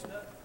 İşte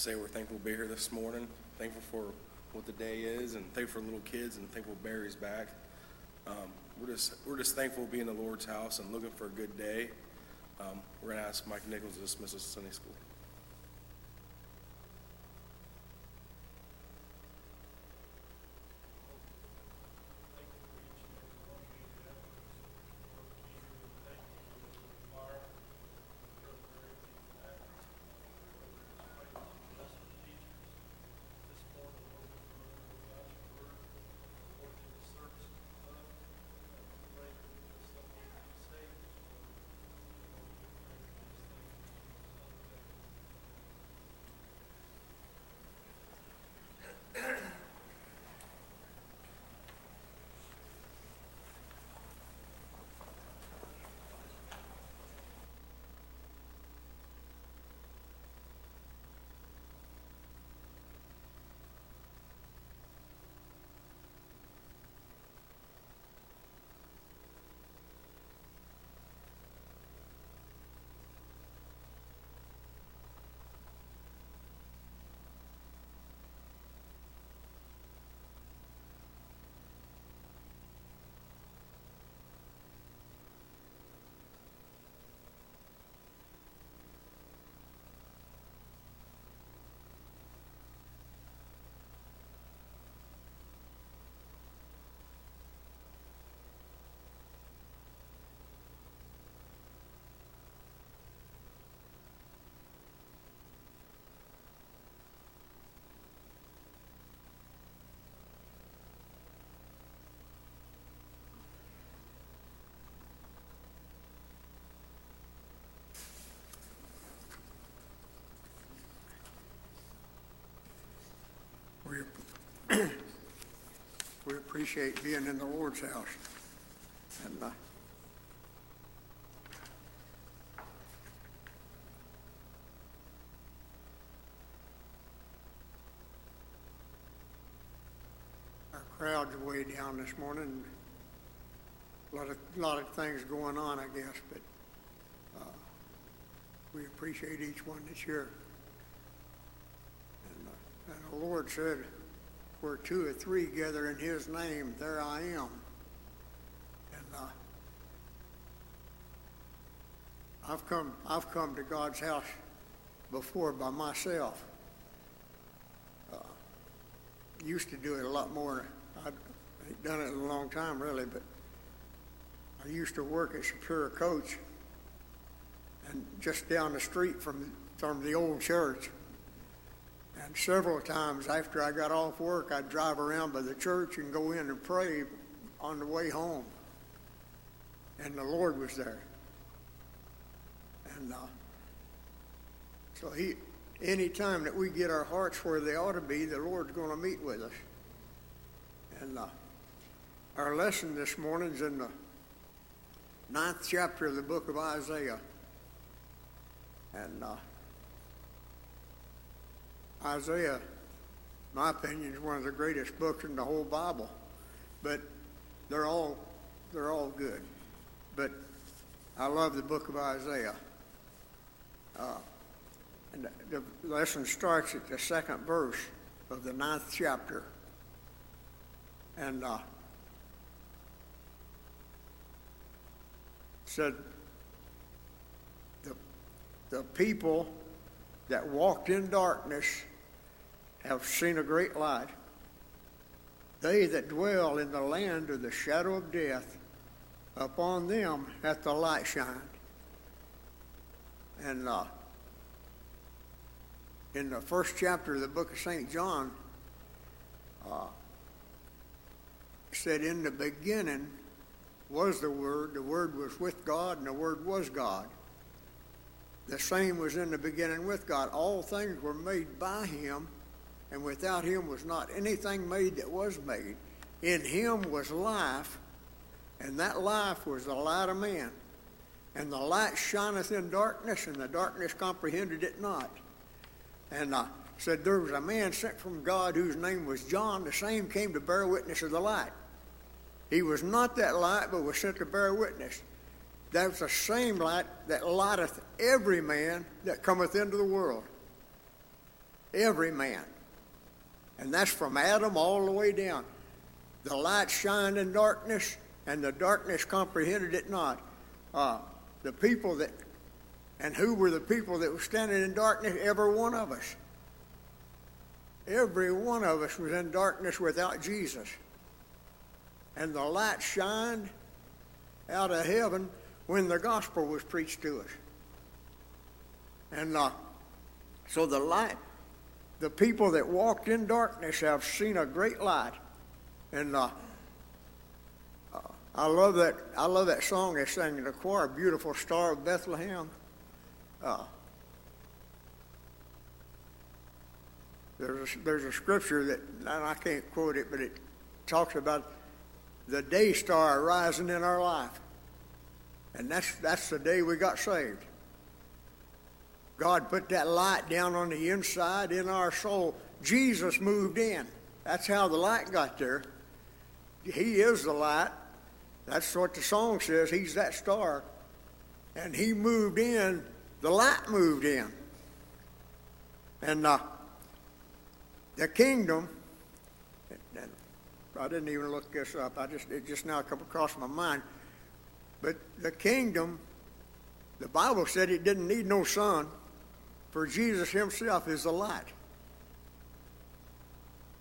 say we're thankful to be here this morning, thankful for what the day is, and thankful for little kids, and thankful Barry's back. Um, we're just we're just thankful to be in the Lord's house and looking for a good day. Um, we're gonna ask Mike Nichols to dismiss us to Sunday school. Appreciate being in the Lord's house. And, uh, our crowd's way down this morning. A lot of, lot of things going on, I guess, but, uh, we appreciate each one that's here. And, uh, and the Lord said, where two or three gather in his name, there I am. And uh, I've come, I've come to God's house before by myself. Uh, used to do it a lot more. I've done it in a long time, really, but I used to work at Superior Coach, and just down the street from from the old church. And several times after I got off work, I'd drive around by the church and go in and pray on the way home. And the Lord was there. And uh, So he, any time that we get our hearts where they ought to be, the Lord's going to meet with us. And uh, our lesson this morning is in the ninth chapter of the book of Isaiah. And uh, Isaiah, my opinion, is one of the greatest books in the whole Bible. But they're all they're all good. But I love the book of Isaiah. Uh, and the lesson starts at the second verse of the ninth chapter. And uh, said, the, the people that walked in darkness have seen a great light. They that dwell in the land of the shadow of death, upon them hath the light shined. And uh, in the first chapter of the book of St. John, uh, said, In the beginning was the Word, the Word was with God, and the Word was God. The same was in the beginning with God. All things were made by Him, and without Him was not anything made that was made. In Him was life, and that life was the light of man. And the light shineth in darkness, and the darkness comprehended it not. And I said there was a man sent from God whose name was John. The same came to bear witness of the light. He was not that light, but was sent to bear witness. That's the same light that lighteth every man that cometh into the world. Every man. And that's from Adam all the way down. The light shined in darkness, and the darkness comprehended it not. Uh, the people that, and who were the people that were standing in darkness? Every one of us. Every one of us was in darkness without Jesus and the light shined out of heaven when the gospel was preached to us. And uh, so the light, the people that walked in darkness have seen a great light. And uh, uh, I love that. I love that song they sang in the choir, "Beautiful Star of Bethlehem." Uh, there's a, there's a scripture that and I can't quote it, but it talks about the day star rising in our life. And that's, that's the day we got saved. God put that light down on the inside in our soul. Jesus moved in. That's how the light got there. He is the light. That's what the song says. He's that star. And he moved in, the light moved in. And uh, the kingdom I didn't even look this up. I just it just now come across my mind. But the kingdom, the Bible said it didn't need no sun, for Jesus Himself is the light.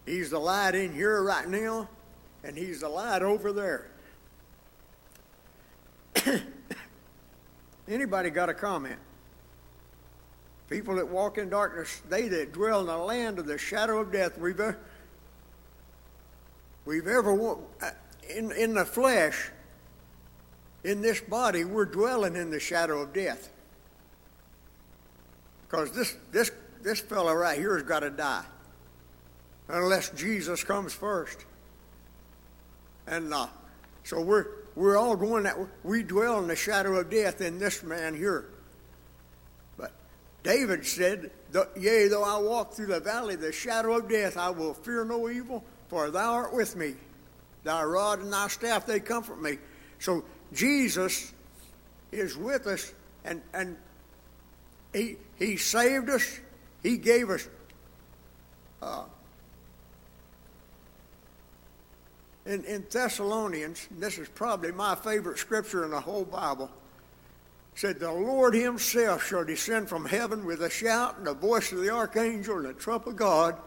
He's the light in here right now, and He's the light over there. Anybody got a comment? People that walk in darkness, they that dwell in the land of the shadow of death. We've, we've ever uh, in in the flesh in this body we're dwelling in the shadow of death because this this this fellow right here has got to die unless jesus comes first and uh, so we're we're all going that we dwell in the shadow of death in this man here but david said yea though i walk through the valley of the shadow of death i will fear no evil for thou art with me. Thy rod and thy staff, they comfort me. So Jesus is with us, and, and he, he saved us. He gave us uh, in, in Thessalonians, this is probably my favorite scripture in the whole Bible, said, The Lord himself shall descend from heaven with a shout and the voice of the archangel and the trump of God,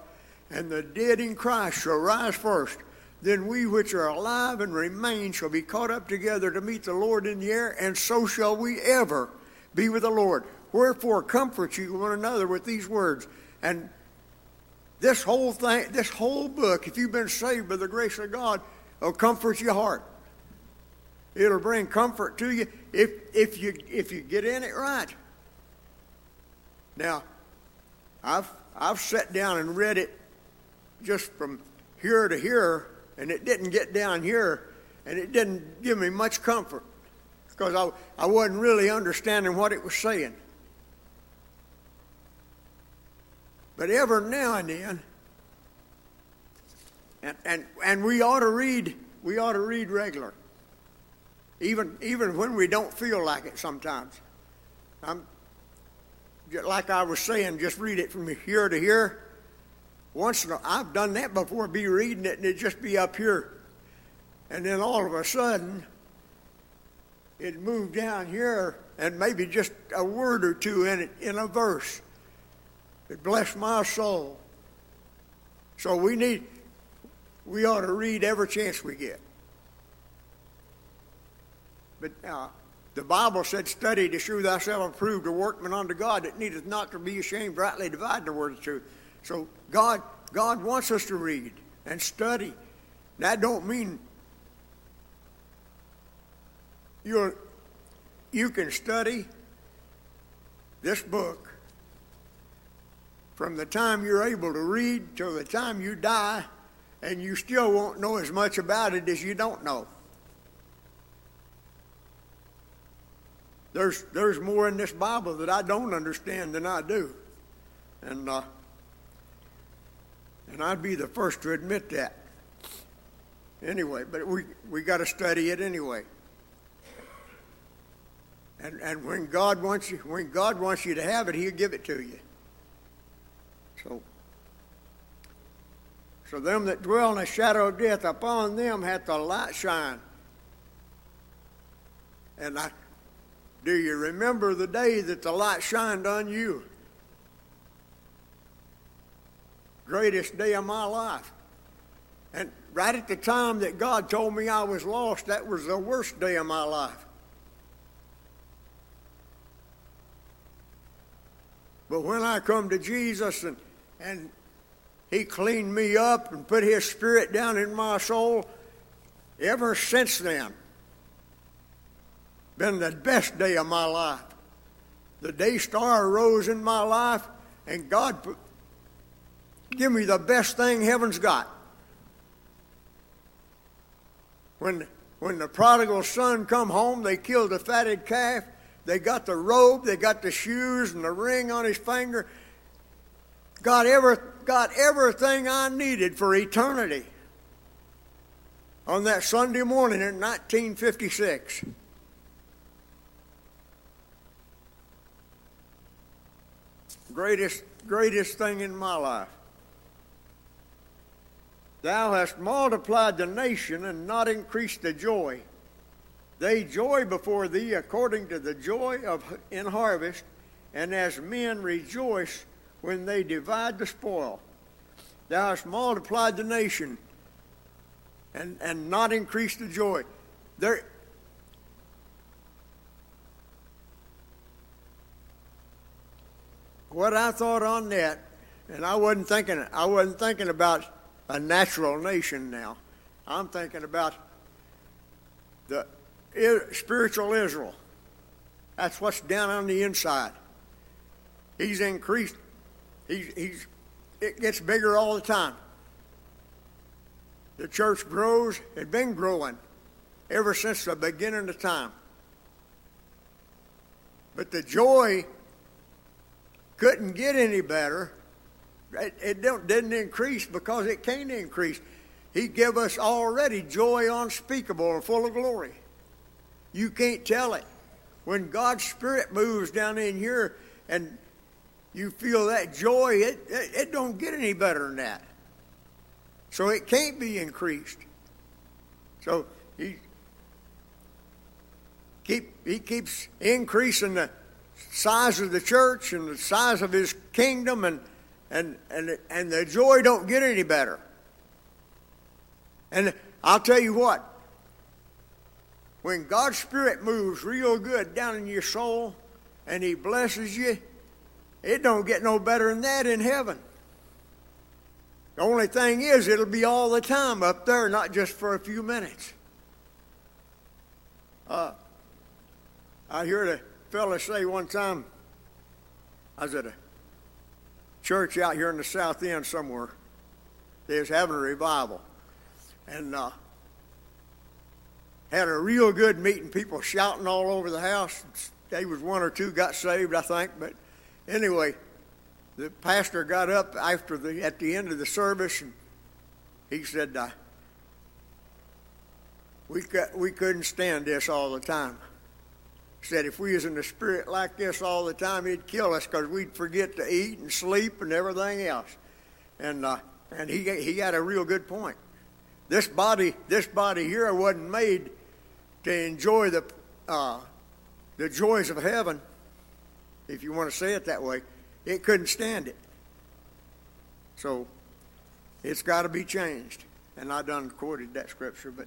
and the dead in Christ shall rise first. Then we which are alive and remain shall be caught up together to meet the Lord in the air, and so shall we ever be with the Lord. Wherefore, comfort you one another with these words. And this whole thing, this whole book, if you've been saved by the grace of God, will comfort your heart. It'll bring comfort to you if, if you if you get in it right. Now, I've, I've sat down and read it just from here to here, and it didn't get down here, and it didn't give me much comfort because I, I wasn't really understanding what it was saying. But every now and then, and, and, and we ought to read, we ought to read regular. Even, even when we don't feel like it sometimes. I'm, like I was saying, just read it from here to here. Once in a, I've done that before, be reading it and it just be up here. And then all of a sudden, it moved down here and maybe just a word or two in it in a verse. It blessed my soul. So we need, we ought to read every chance we get. But uh, the Bible said, Study to show thyself approved, a workman unto God that needeth not to be ashamed, rightly dividing the word of truth. So God, God wants us to read and study. That don't mean you're, you can study this book from the time you're able to read till the time you die, and you still won't know as much about it as you don't know. There's, there's more in this Bible that I don't understand than I do. And, uh, and I'd be the first to admit that. Anyway, but we, we got to study it anyway. And, and when God wants you, when God wants you to have it, He'll give it to you. So, so them that dwell in the shadow of death, upon them hath the light shine. And I, do you remember the day that the light shined on you? Greatest day of my life. And right at the time that God told me I was lost, that was the worst day of my life. But when I come to Jesus and, and He cleaned me up and put His Spirit down in my soul, ever since then, been the best day of my life. The day star rose in my life, and God put, give me the best thing heaven's got. When, when the prodigal son come home, they killed the fatted calf. They got the robe, they got the shoes and the ring on his finger. Got, every, got everything I needed for eternity on that Sunday morning in 1956. greatest, greatest thing in my life. Thou hast multiplied the nation and not increased the joy. They joy before thee according to the joy of in harvest, and as men rejoice when they divide the spoil. Thou hast multiplied the nation and, and not increased the joy. There, what I thought on that, and I wasn't thinking I wasn't thinking about a natural nation now. I'm thinking about the spiritual Israel. That's what's down on the inside. He's increased. He's, he's it gets bigger all the time. The church grows. It's been growing ever since the beginning of time. But the joy couldn't get any better. It, it didn't increase because it can't increase. He give us already joy unspeakable and full of glory. You can't tell it. When God's Spirit moves down in here and you feel that joy, it, it, it don't get any better than that. So it can't be increased. So he keep he keeps increasing the size of the church and the size of his kingdom and and and and the joy don't get any better. And I'll tell you what, when God's Spirit moves real good down in your soul and He blesses you, it don't get no better than that in heaven. The only thing is, it'll be all the time up there, not just for a few minutes. Uh, I heard a fella say one time, I was at a church out here in the South End somewhere. They was having a revival. And uh, had a real good meeting, people shouting all over the house. They was one or two got saved, I think. But anyway, the pastor got up after the at the end of the service and he said, uh, "We got, we couldn't stand this all the time." He said, "If we was in the spirit like this all the time, he'd kill us because we'd forget to eat and sleep and everything else." And uh, and he he had a real good point. This body this body here wasn't made to enjoy the uh, the joys of heaven, if you want to say it that way. It couldn't stand it. So it's got to be changed. And I done quoted that scripture, but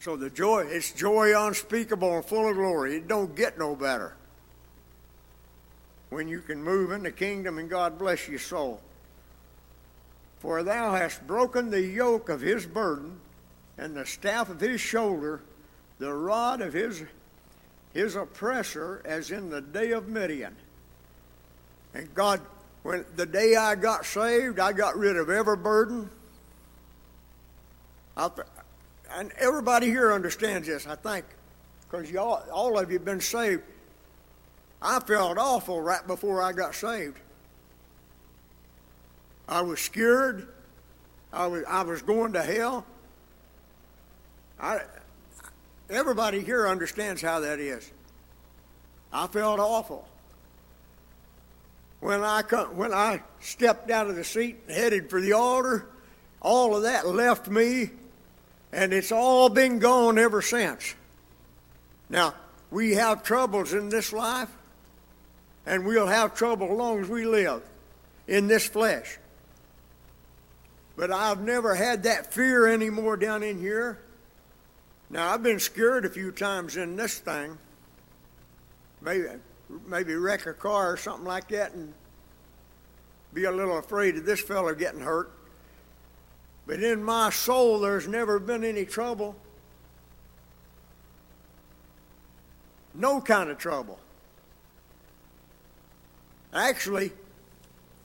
so the joy, it's joy unspeakable and full of glory. It don't get no better. When you can move in the kingdom and God bless your soul. For thou hast broken the yoke of his burden and the staff of his shoulder, the rod of his his oppressor as in the day of Midian. And God, when the day I got saved, I got rid of every burden. I, and everybody here understands this, I think, because y'all, all of you have been saved. I felt awful right before I got saved. I was scared. I was, I was going to hell. I, Everybody here understands how that is. I felt awful. When I, come, when I stepped out of the seat and headed for the altar, all of that left me, and it's all been gone ever since. Now, we have troubles in this life, and we'll have trouble as long as we live in this flesh. But I've never had that fear anymore down in here. Now, I've been scared a few times in this thing. Maybe, maybe wreck a car or something like that and be a little afraid of this fella getting hurt. But in my soul, there's never been any trouble. No kind of trouble. Actually,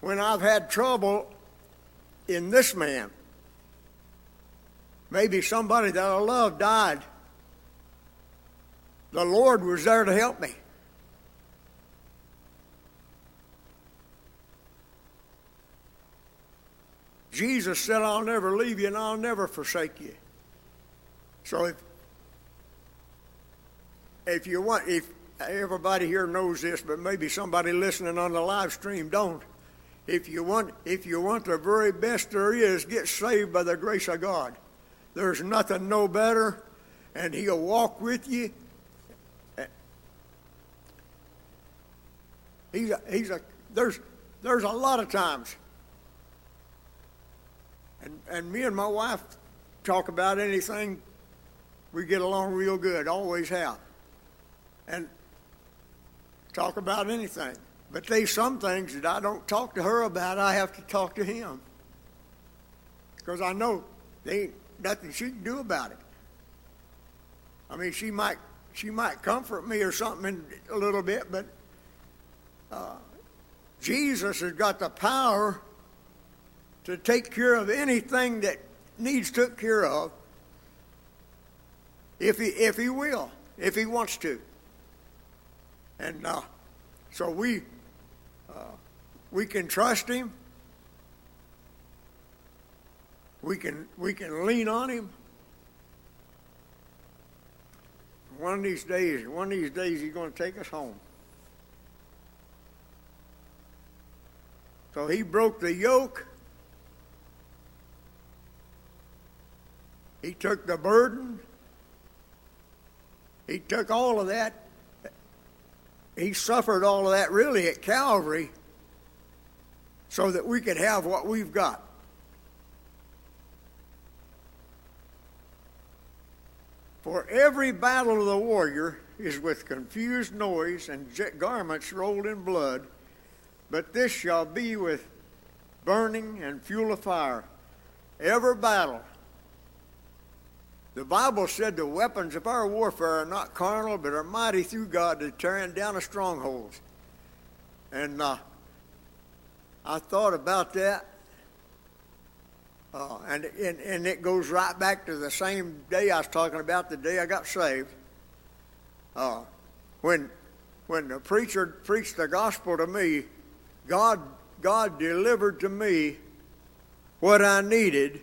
when I've had trouble in this man, Maybe somebody that I love died. The Lord was there to help me. Jesus said, I'll never leave you and I'll never forsake you. So if, if you want, if everybody here knows this, but maybe somebody listening on the live stream don't. If you want, if you want the very best there is, get saved by the grace of God. There's nothing no better, and He'll walk with you. He's a, he's a there's there's a lot of times, and and me and my wife talk about anything. We get along real good, always have, and talk about anything. But there's some things that I don't talk to her about. I have to talk to him because I know they nothing she can do about it. I mean, she might she might comfort me or something a little bit, but uh, Jesus has got the power to take care of anything that needs took care of if he if he will, if he wants to. And uh, so we uh, we can trust him we can, we can lean on him. One of these days, one of these days, he's going to take us home. So he broke the yoke. He took the burden. He took all of that. He suffered all of that really at Calvary so that we could have what we've got. For every battle of the warrior is with confused noise and garments rolled in blood, but this shall be with burning and fuel of fire. Every battle. The Bible said the weapons of our warfare are not carnal, but are mighty through God to tearing down the strongholds. And uh, I thought about that. Uh, and, and, and it goes right back to the same day I was talking about, the day I got saved. Uh, when, when the preacher preached the gospel to me, God, God delivered to me what I needed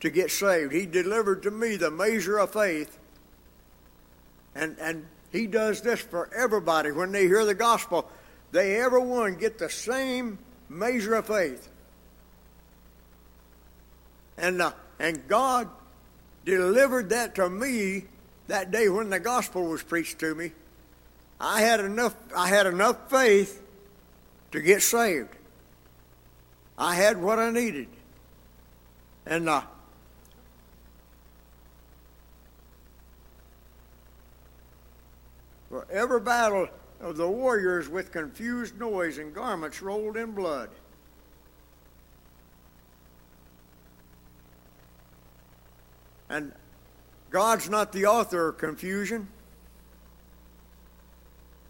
to get saved. He delivered to me the measure of faith. And, and He does this for everybody. When they hear the gospel, they everyone get the same measure of faith. And, uh, and God delivered that to me that day when the gospel was preached to me. I had enough, I had enough faith to get saved. I had what I needed. And uh, for every battle of the warriors with confused noise and garments rolled in blood. And God's not the author of confusion.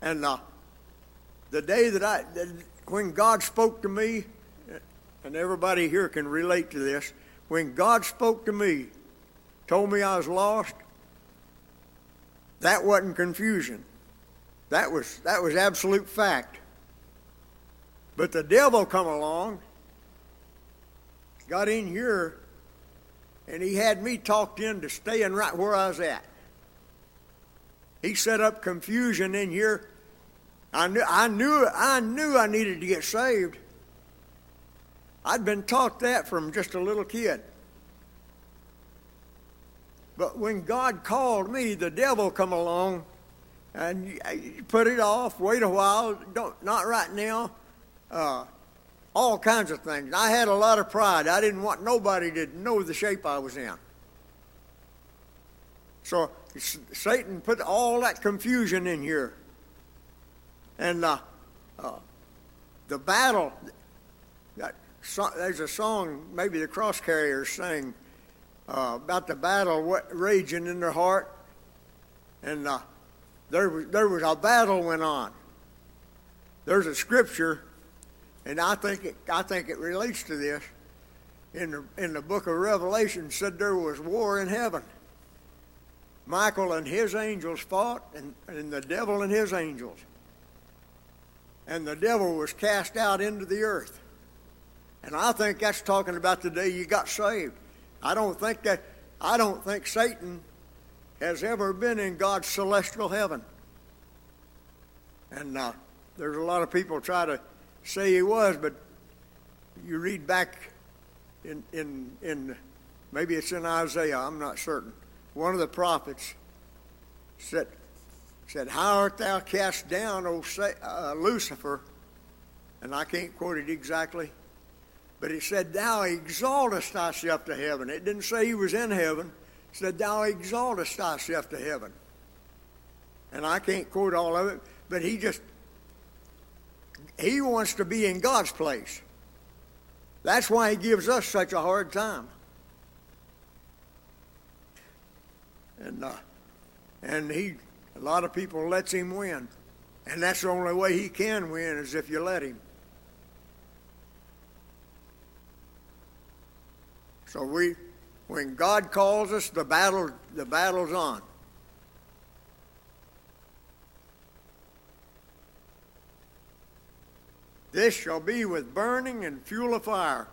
And uh, the day that I, when God spoke to me, and everybody here can relate to this, when God spoke to me, told me I was lost, that wasn't confusion. That was that was absolute fact. But the devil come along, got in here, and he had me talked into staying right where I was at. He set up confusion in here. I knew I knew I knew I needed to get saved. I'd been taught that from just a little kid. But when God called me, the devil come along and you put it off, wait a while, don't, not right now. Uh, all kinds of things. I had a lot of pride. I didn't want nobody to know the shape I was in. So Satan put all that confusion in here. And uh, uh, the battle, that so, there's a song maybe the cross carriers sing uh, about the battle raging in their heart. And uh, there was, there was a battle went on. There's a scripture, and I think it, I think it relates to this. In the, in the book of Revelation, said there was war in heaven. Michael and his angels fought, and, and the devil and his angels. And the devil was cast out into the earth. And I think that's talking about the day you got saved. I don't think that I don't think Satan has ever been in God's celestial heaven. And uh, there's a lot of people try to say he was, but you read back in, in, in maybe it's in Isaiah, I'm not certain. One of the prophets said, said How art thou cast down, O uh, Lucifer? And I can't quote it exactly, but it said, Thou exaltest thyself to heaven. It didn't say he was in heaven it said, Thou exaltest thyself to heaven. And I can't quote all of it, but he just, he wants to be in God's place. That's why he gives us such a hard time. And, uh, and he, a lot of people lets him win. And that's the only way he can win is if you let him. So we, when God calls us, the battle the battle's on. This shall be with burning and fuel of fire.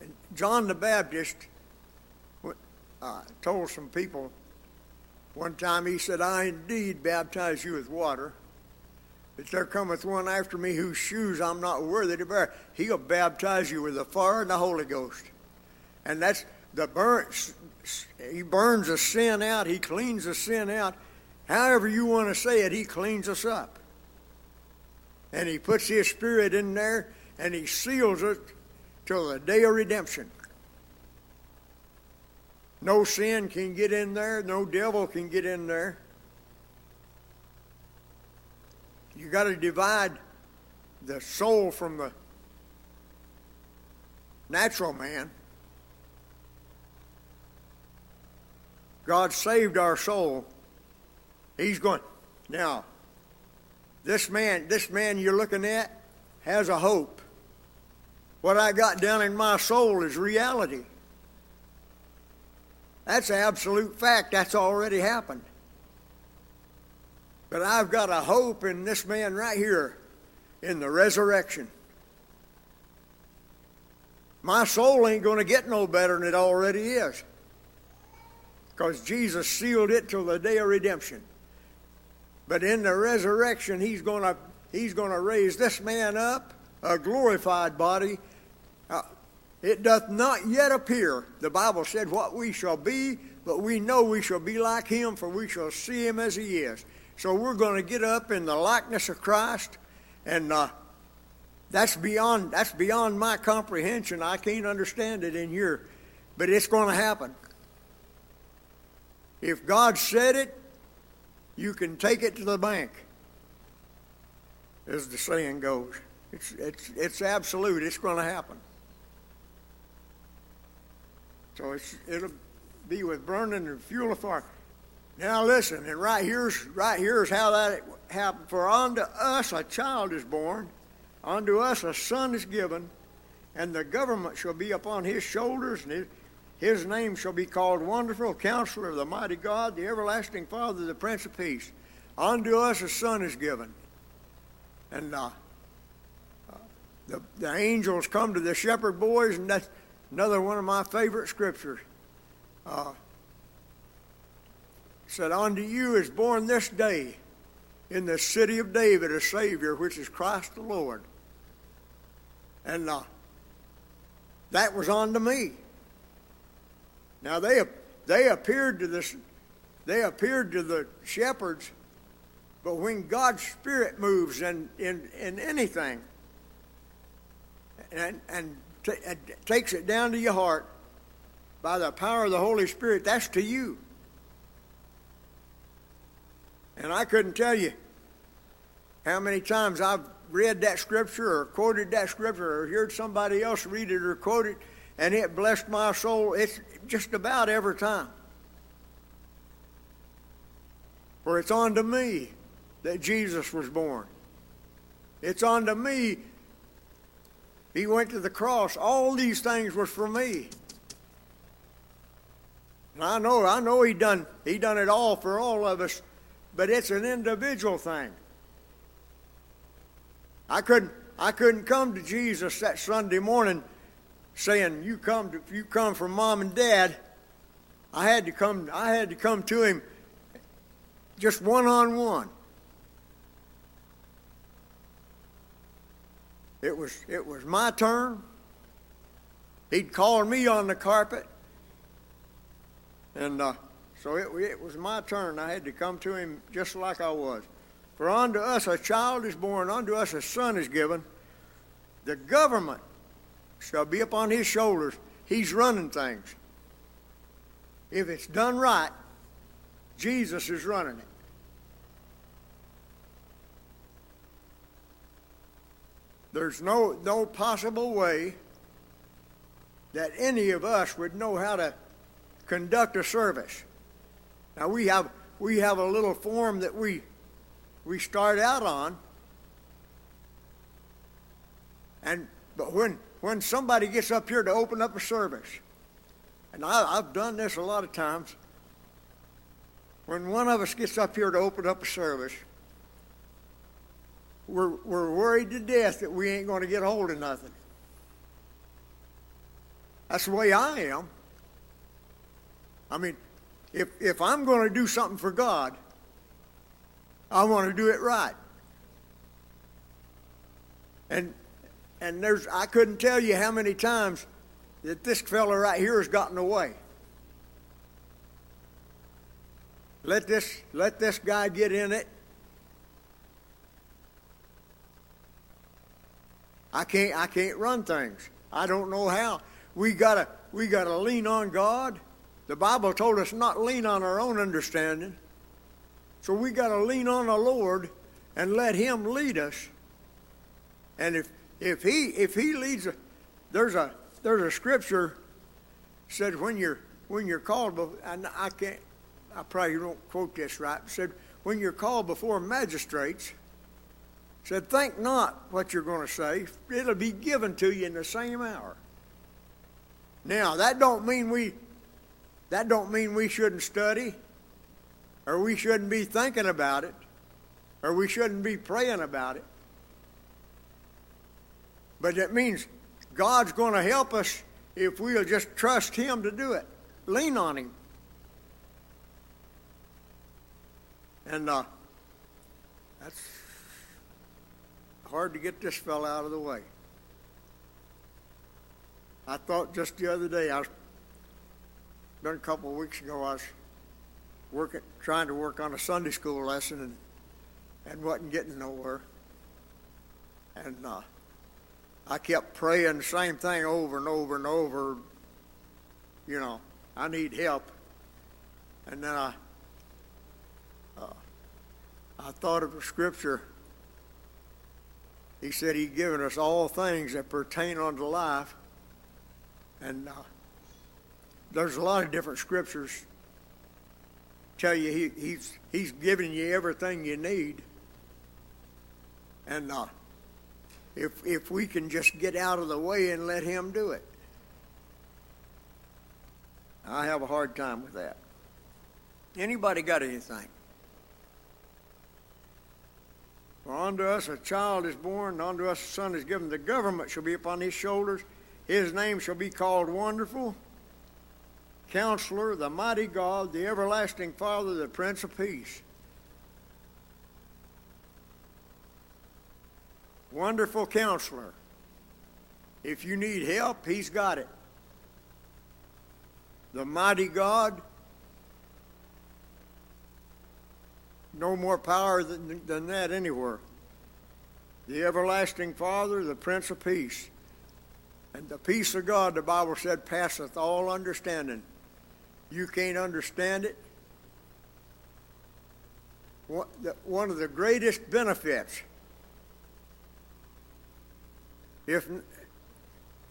And John the Baptist uh, told some people one time, he said, I indeed baptize you with water, but there cometh one after me whose shoes I'm not worthy to bear. He'll baptize you with the fire and the Holy Ghost. And that's the burn, he burns the sin out, he cleans the sin out. However you want to say it, he cleans us up. And he puts his spirit in there and he seals it till the day of redemption. No sin can get in there, no devil can get in there. You got to divide the soul from the natural man. God saved our soul. He's going, now, this man, this man you're looking at, has a hope. What I got down in my soul is reality. That's absolute fact. That's already happened. But I've got a hope in this man right here in the resurrection. My soul ain't going to get no better than it already is. Because Jesus sealed it till the day of redemption. But in the resurrection, he's going to he's going to raise this man up, a glorified body. Uh, it doth not yet appear, the Bible said, what we shall be, but we know we shall be like him, for we shall see him as he is. So we're going to get up in the likeness of Christ, and uh, that's beyond that's beyond my comprehension. I can't understand it in here, but it's going to happen. If God said it, you can take it to the bank, as the saying goes. It's it's it's absolute. It's going to happen. So it's it'll be with burning and fuel of fire. Now listen, and right here's right here's how that happened. For unto us a child is born, unto us a son is given, and the government shall be upon his shoulders, and his, his name shall be called Wonderful Counselor, of the Mighty God, the Everlasting Father, the Prince of Peace. Unto us a son is given, and uh, uh, the the angels come to the shepherd boys, and that's another one of my favorite scriptures. Uh, said, Unto you is born this day in the city of David a Savior, which is Christ the Lord. And uh, that was unto me. Now they they appeared to the they appeared to the shepherds, but when God's Spirit moves in in, in anything, and and, t- and takes it down to your heart by the power of the Holy Spirit, that's to you. And I couldn't tell you how many times I've read that scripture or quoted that scripture or heard somebody else read it or quote it, and it blessed my soul. It's just about every time. For it's unto me that Jesus was born. It's unto me. He went to the cross. All these things was for me. And I know, I know he done he done it all for all of us but it's an individual thing. I couldn't I couldn't come to Jesus that Sunday morning saying you come to, you come from mom and dad. I had to come I had to come to him just one on one. It was it was my turn. He'd called me on the carpet, and uh, so it, it was my turn. I had to come to him just like I was. For unto us a child is born, unto us a son is given. The government shall be upon his shoulders. He's running things. If it's done right, Jesus is running it. There's no, no possible way that any of us would know how to conduct a service. Now we have we have a little form that we we start out on, and but when when somebody gets up here to open up a service, and I, I've done this a lot of times. When one of us gets up here to open up a service, we're, we're worried to death that we ain't going to get hold of nothing. That's the way I am. I mean, if, if I'm going to do something for God, I want to do it right. And and there's I couldn't tell you how many times that this fella right here has gotten away. Let this let this guy get in it. I can't I can't run things. I don't know how. We gotta we gotta lean on God the Bible told us not lean on our own understanding. So we got to lean on the Lord and let Him lead us. And if if He if He leads, there's a there's a scripture said when you're when you're called, and I can't, I probably don't quote this right. Said when you're called before magistrates, said, Think not what you're going to say. It'll be given to you in the same hour. Now, that don't mean we that don't mean we shouldn't study or we shouldn't be thinking about it or we shouldn't be praying about it. But it means God's going to help us if we'll just trust Him to do it. Lean on Him. And uh, that's hard to get this fellow out of the way. I thought just the other day, I was, been a couple of weeks ago, I was working, trying to work on a Sunday school lesson and, and wasn't getting nowhere. And uh, I kept praying the same thing over and over and over. You know, I need help. And then I, uh, I thought of a scripture. He said He'd given us all things that pertain unto life. And uh, there's a lot of different scriptures tell you he, he's he's giving you everything you need. And uh, if if we can just get out of the way and let him do it, I have a hard time with that. Anybody got anything? For unto us a child is born, and unto us a son is given. The government shall be upon his shoulders. His name shall be called Wonderful, Counselor, the Mighty God, the Everlasting Father, the Prince of Peace. Wonderful Counselor. If you need help, He's got it. The Mighty God, no more power than, than that anywhere. The Everlasting Father, the Prince of Peace. And the peace of God, the Bible said, passeth all understanding. You can't understand it. One of the greatest benefits, if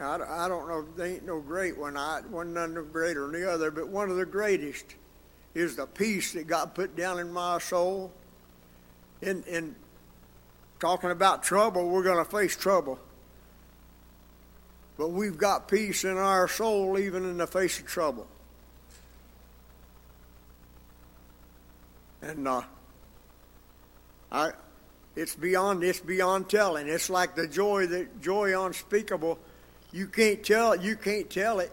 I don't know, there ain't no great one, I, one none no greater than the other, but one of the greatest is the peace that God put down in my soul. In, in talking about trouble, we're going to face trouble. But we've got peace in our soul even in the face of trouble. And uh, I, it's beyond it's beyond telling. It's like the joy that joy unspeakable. You can't tell you can't tell it.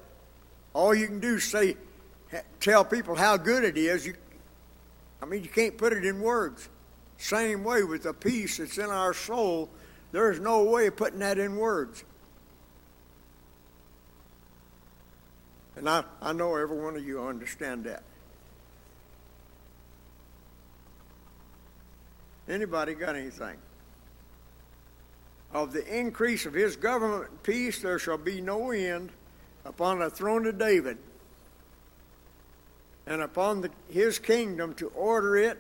All you can do is say, tell people how good it is. You, I mean, you can't put it in words. Same way with the peace that's in our soul. There's no way of putting that in words. And I, I know every one of you understand that. Anybody got anything? Of the increase of his government and peace there shall be no end upon the throne of David and upon the, his kingdom to order it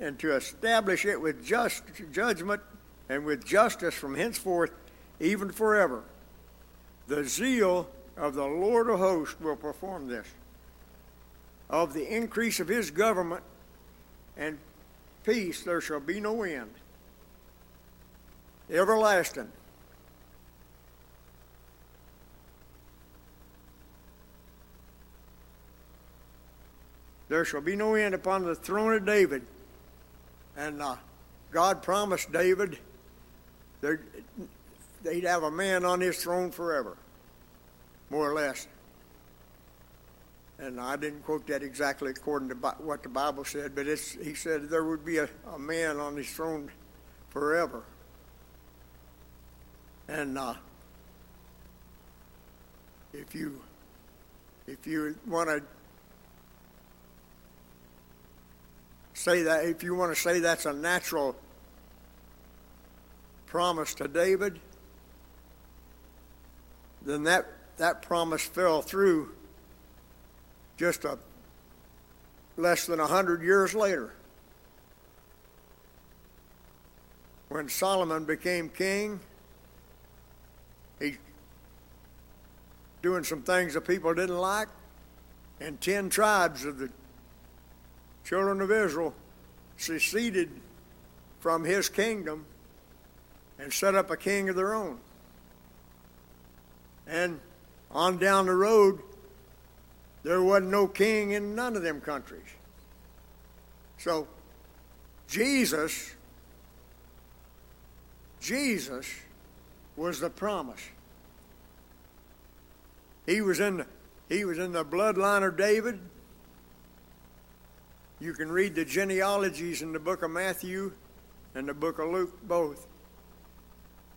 and to establish it with just judgment and with justice from henceforth even forever. The zeal of the Lord of hosts will perform this. Of the increase of his government and peace there shall be no end. Everlasting. There shall be no end upon the throne of David. And uh, God promised David they'd have a man on his throne forever more or less. And I didn't quote that exactly according to what the Bible said, but it's, he said there would be a, a man on his throne forever. And uh, if you if you want to say that, if you want to say that's a natural promise to David, then that that promise fell through just a less than a hundred years later. When Solomon became king, he doing some things that people didn't like, and ten tribes of the children of Israel seceded from his kingdom and set up a king of their own. And on down the road, there wasn't no king in none of them countries. So, Jesus, Jesus was the promise. He was in the, he was in the bloodline of David. You can read the genealogies in the book of Matthew and the book of Luke both.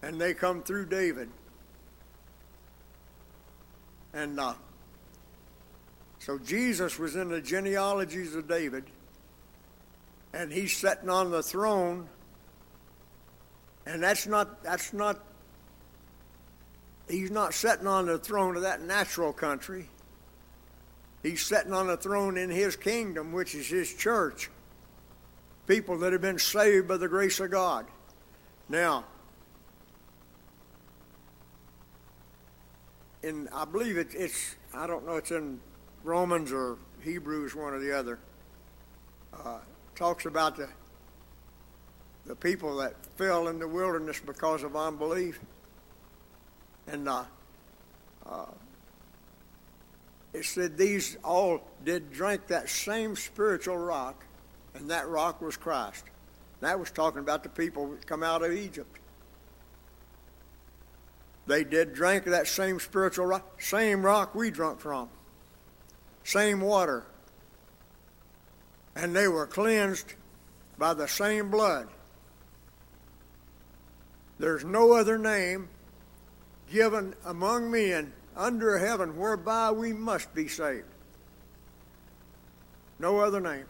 And they come through David. And uh, so Jesus was in the genealogies of David, and he's sitting on the throne. And that's not that's not he's not sitting on the throne of that natural country. He's sitting on the throne in his kingdom, which is his church. People that have been saved by the grace of God. Now, in I believe it, it's I don't know it's in Romans or Hebrews, one or the other. Uh, talks about the the people that fell in the wilderness because of unbelief, and uh, uh, it said these all did drink that same spiritual rock, and that rock was Christ. That was talking about the people that come out of Egypt. They did drink that same spiritual rock, same rock we drunk from, same water. And they were cleansed by the same blood. There's no other name given among men under heaven whereby we must be saved. No other name.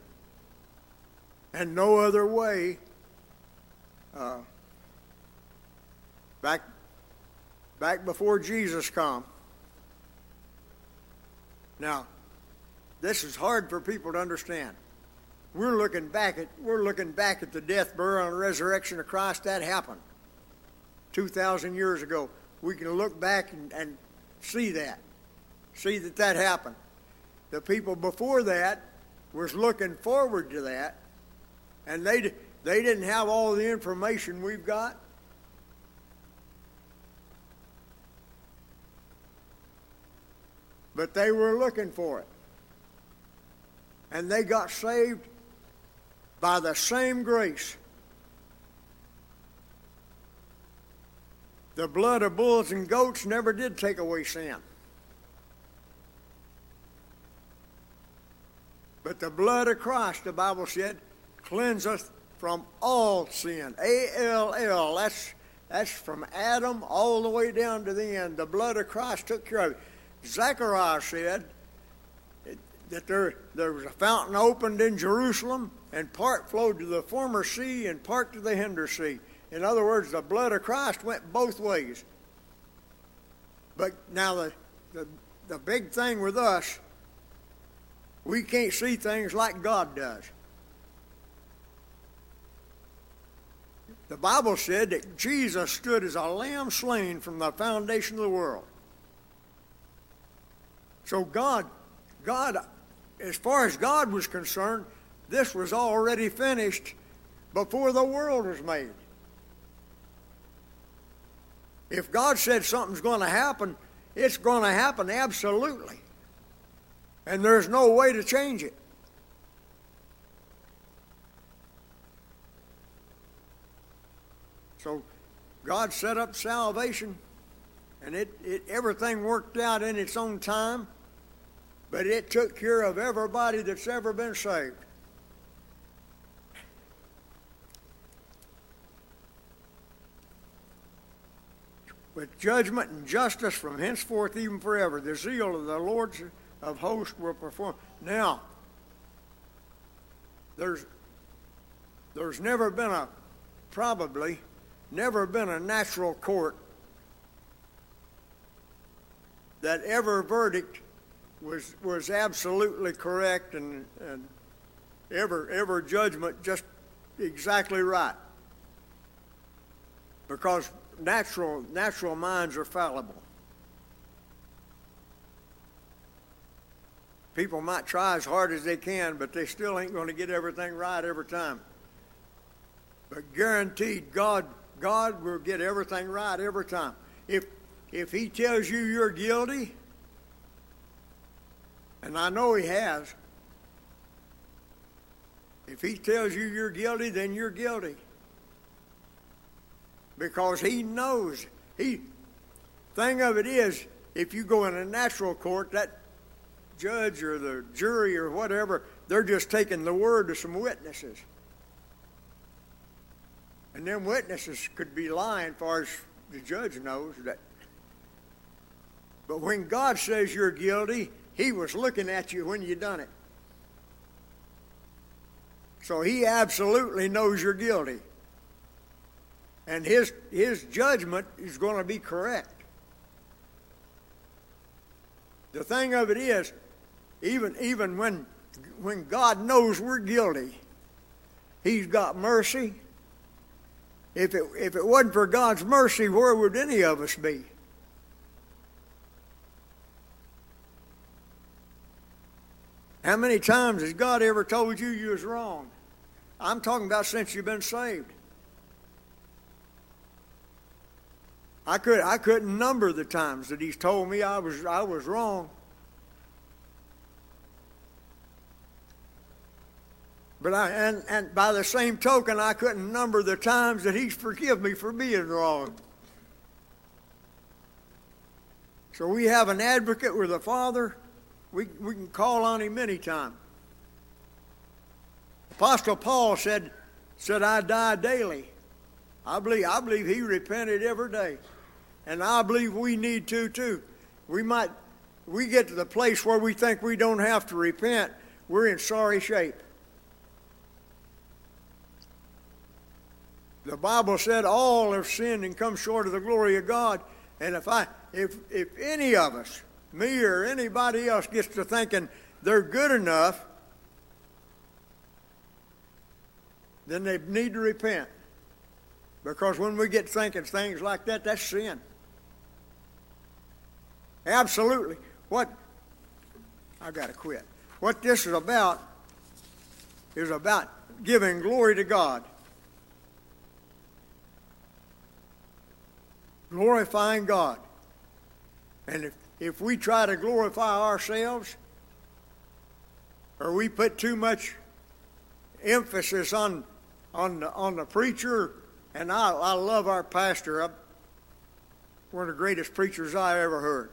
And no other way. Uh, back back before Jesus come. Now, this is hard for people to understand. We're looking back at we're looking back at the death, burial, and resurrection of Christ. That happened two thousand years ago. We can look back and, and see that, see that that happened. The people before that was looking forward to that, and they they didn't have all the information we've got. but they were looking for it. And they got saved by the same grace. The blood of bulls and goats never did take away sin. But the blood of Christ, the Bible said, cleanseth from all sin. A L L. That's that's from Adam all the way down to the end. The blood of Christ took care of it. Zechariah said that there, there was a fountain opened in Jerusalem, and part flowed to the former sea and part to the hinder sea. In other words, the blood of Christ went both ways. But now the, the, the big thing with us, we can't see things like God does. The Bible said that Jesus stood as a lamb slain from the foundation of the world. So God, God, as far as God was concerned, this was already finished before the world was made. If God said something's going to happen, it's going to happen absolutely. And there's no way to change it. So God set up salvation, and it, it everything worked out in its own time but it took care of everybody that's ever been saved. With judgment and justice from henceforth even forever, the zeal of the Lord of hosts will perform. Now, there's there's never been a probably never been a natural court that ever verdict was was absolutely correct and, and ever ever judgment just exactly right. Because natural natural minds are fallible. People might try as hard as they can, but they still ain't going to get everything right every time. But guaranteed, God God will get everything right every time. If if He tells you you're guilty, and I know He has, if He tells you you're guilty, then you're guilty. Because He knows. He thing of it is, if you go in a natural court, that judge or the jury or whatever, they're just taking the word of some witnesses. And them witnesses could be lying, As far as the judge knows that. But when God says you're guilty, He was looking at you when you done it. So He absolutely knows you're guilty. And His, his judgment is going to be correct. The thing of it is, even, even when, when God knows we're guilty, He's got mercy. If it, if it wasn't for God's mercy, where would any of us be? How many times has God ever told you you was wrong? I'm talking about since you've been saved. I could I couldn't number the times that he's told me I was I was wrong. But I and, and by the same token I couldn't number the times that he's forgiven me for being wrong. So we have an advocate with the Father. We we can call on him anytime. Apostle Paul said said I die daily. I believe I believe he repented every day and I believe we need to too. We might, we get to the place where we think we don't have to repent, we're in sorry shape. The Bible said all have sinned and come short of the glory of God. And if I, if if any of us, me or anybody else, gets to thinking they're good enough, then they need to repent. Because when we get thinking things like that, that's sin. Absolutely. What I got to quit. What this is about is about giving glory to God. Glorifying God. And if, if we try to glorify ourselves, or we put too much emphasis on on the, on the preacher, and I, I love our pastor. I, one of the greatest preachers I ever heard.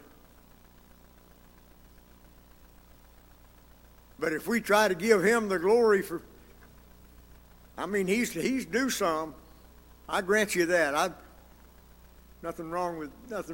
But if we try to give him the glory for, I mean, he's he's due some. I grant you that. I nothing wrong with nothing.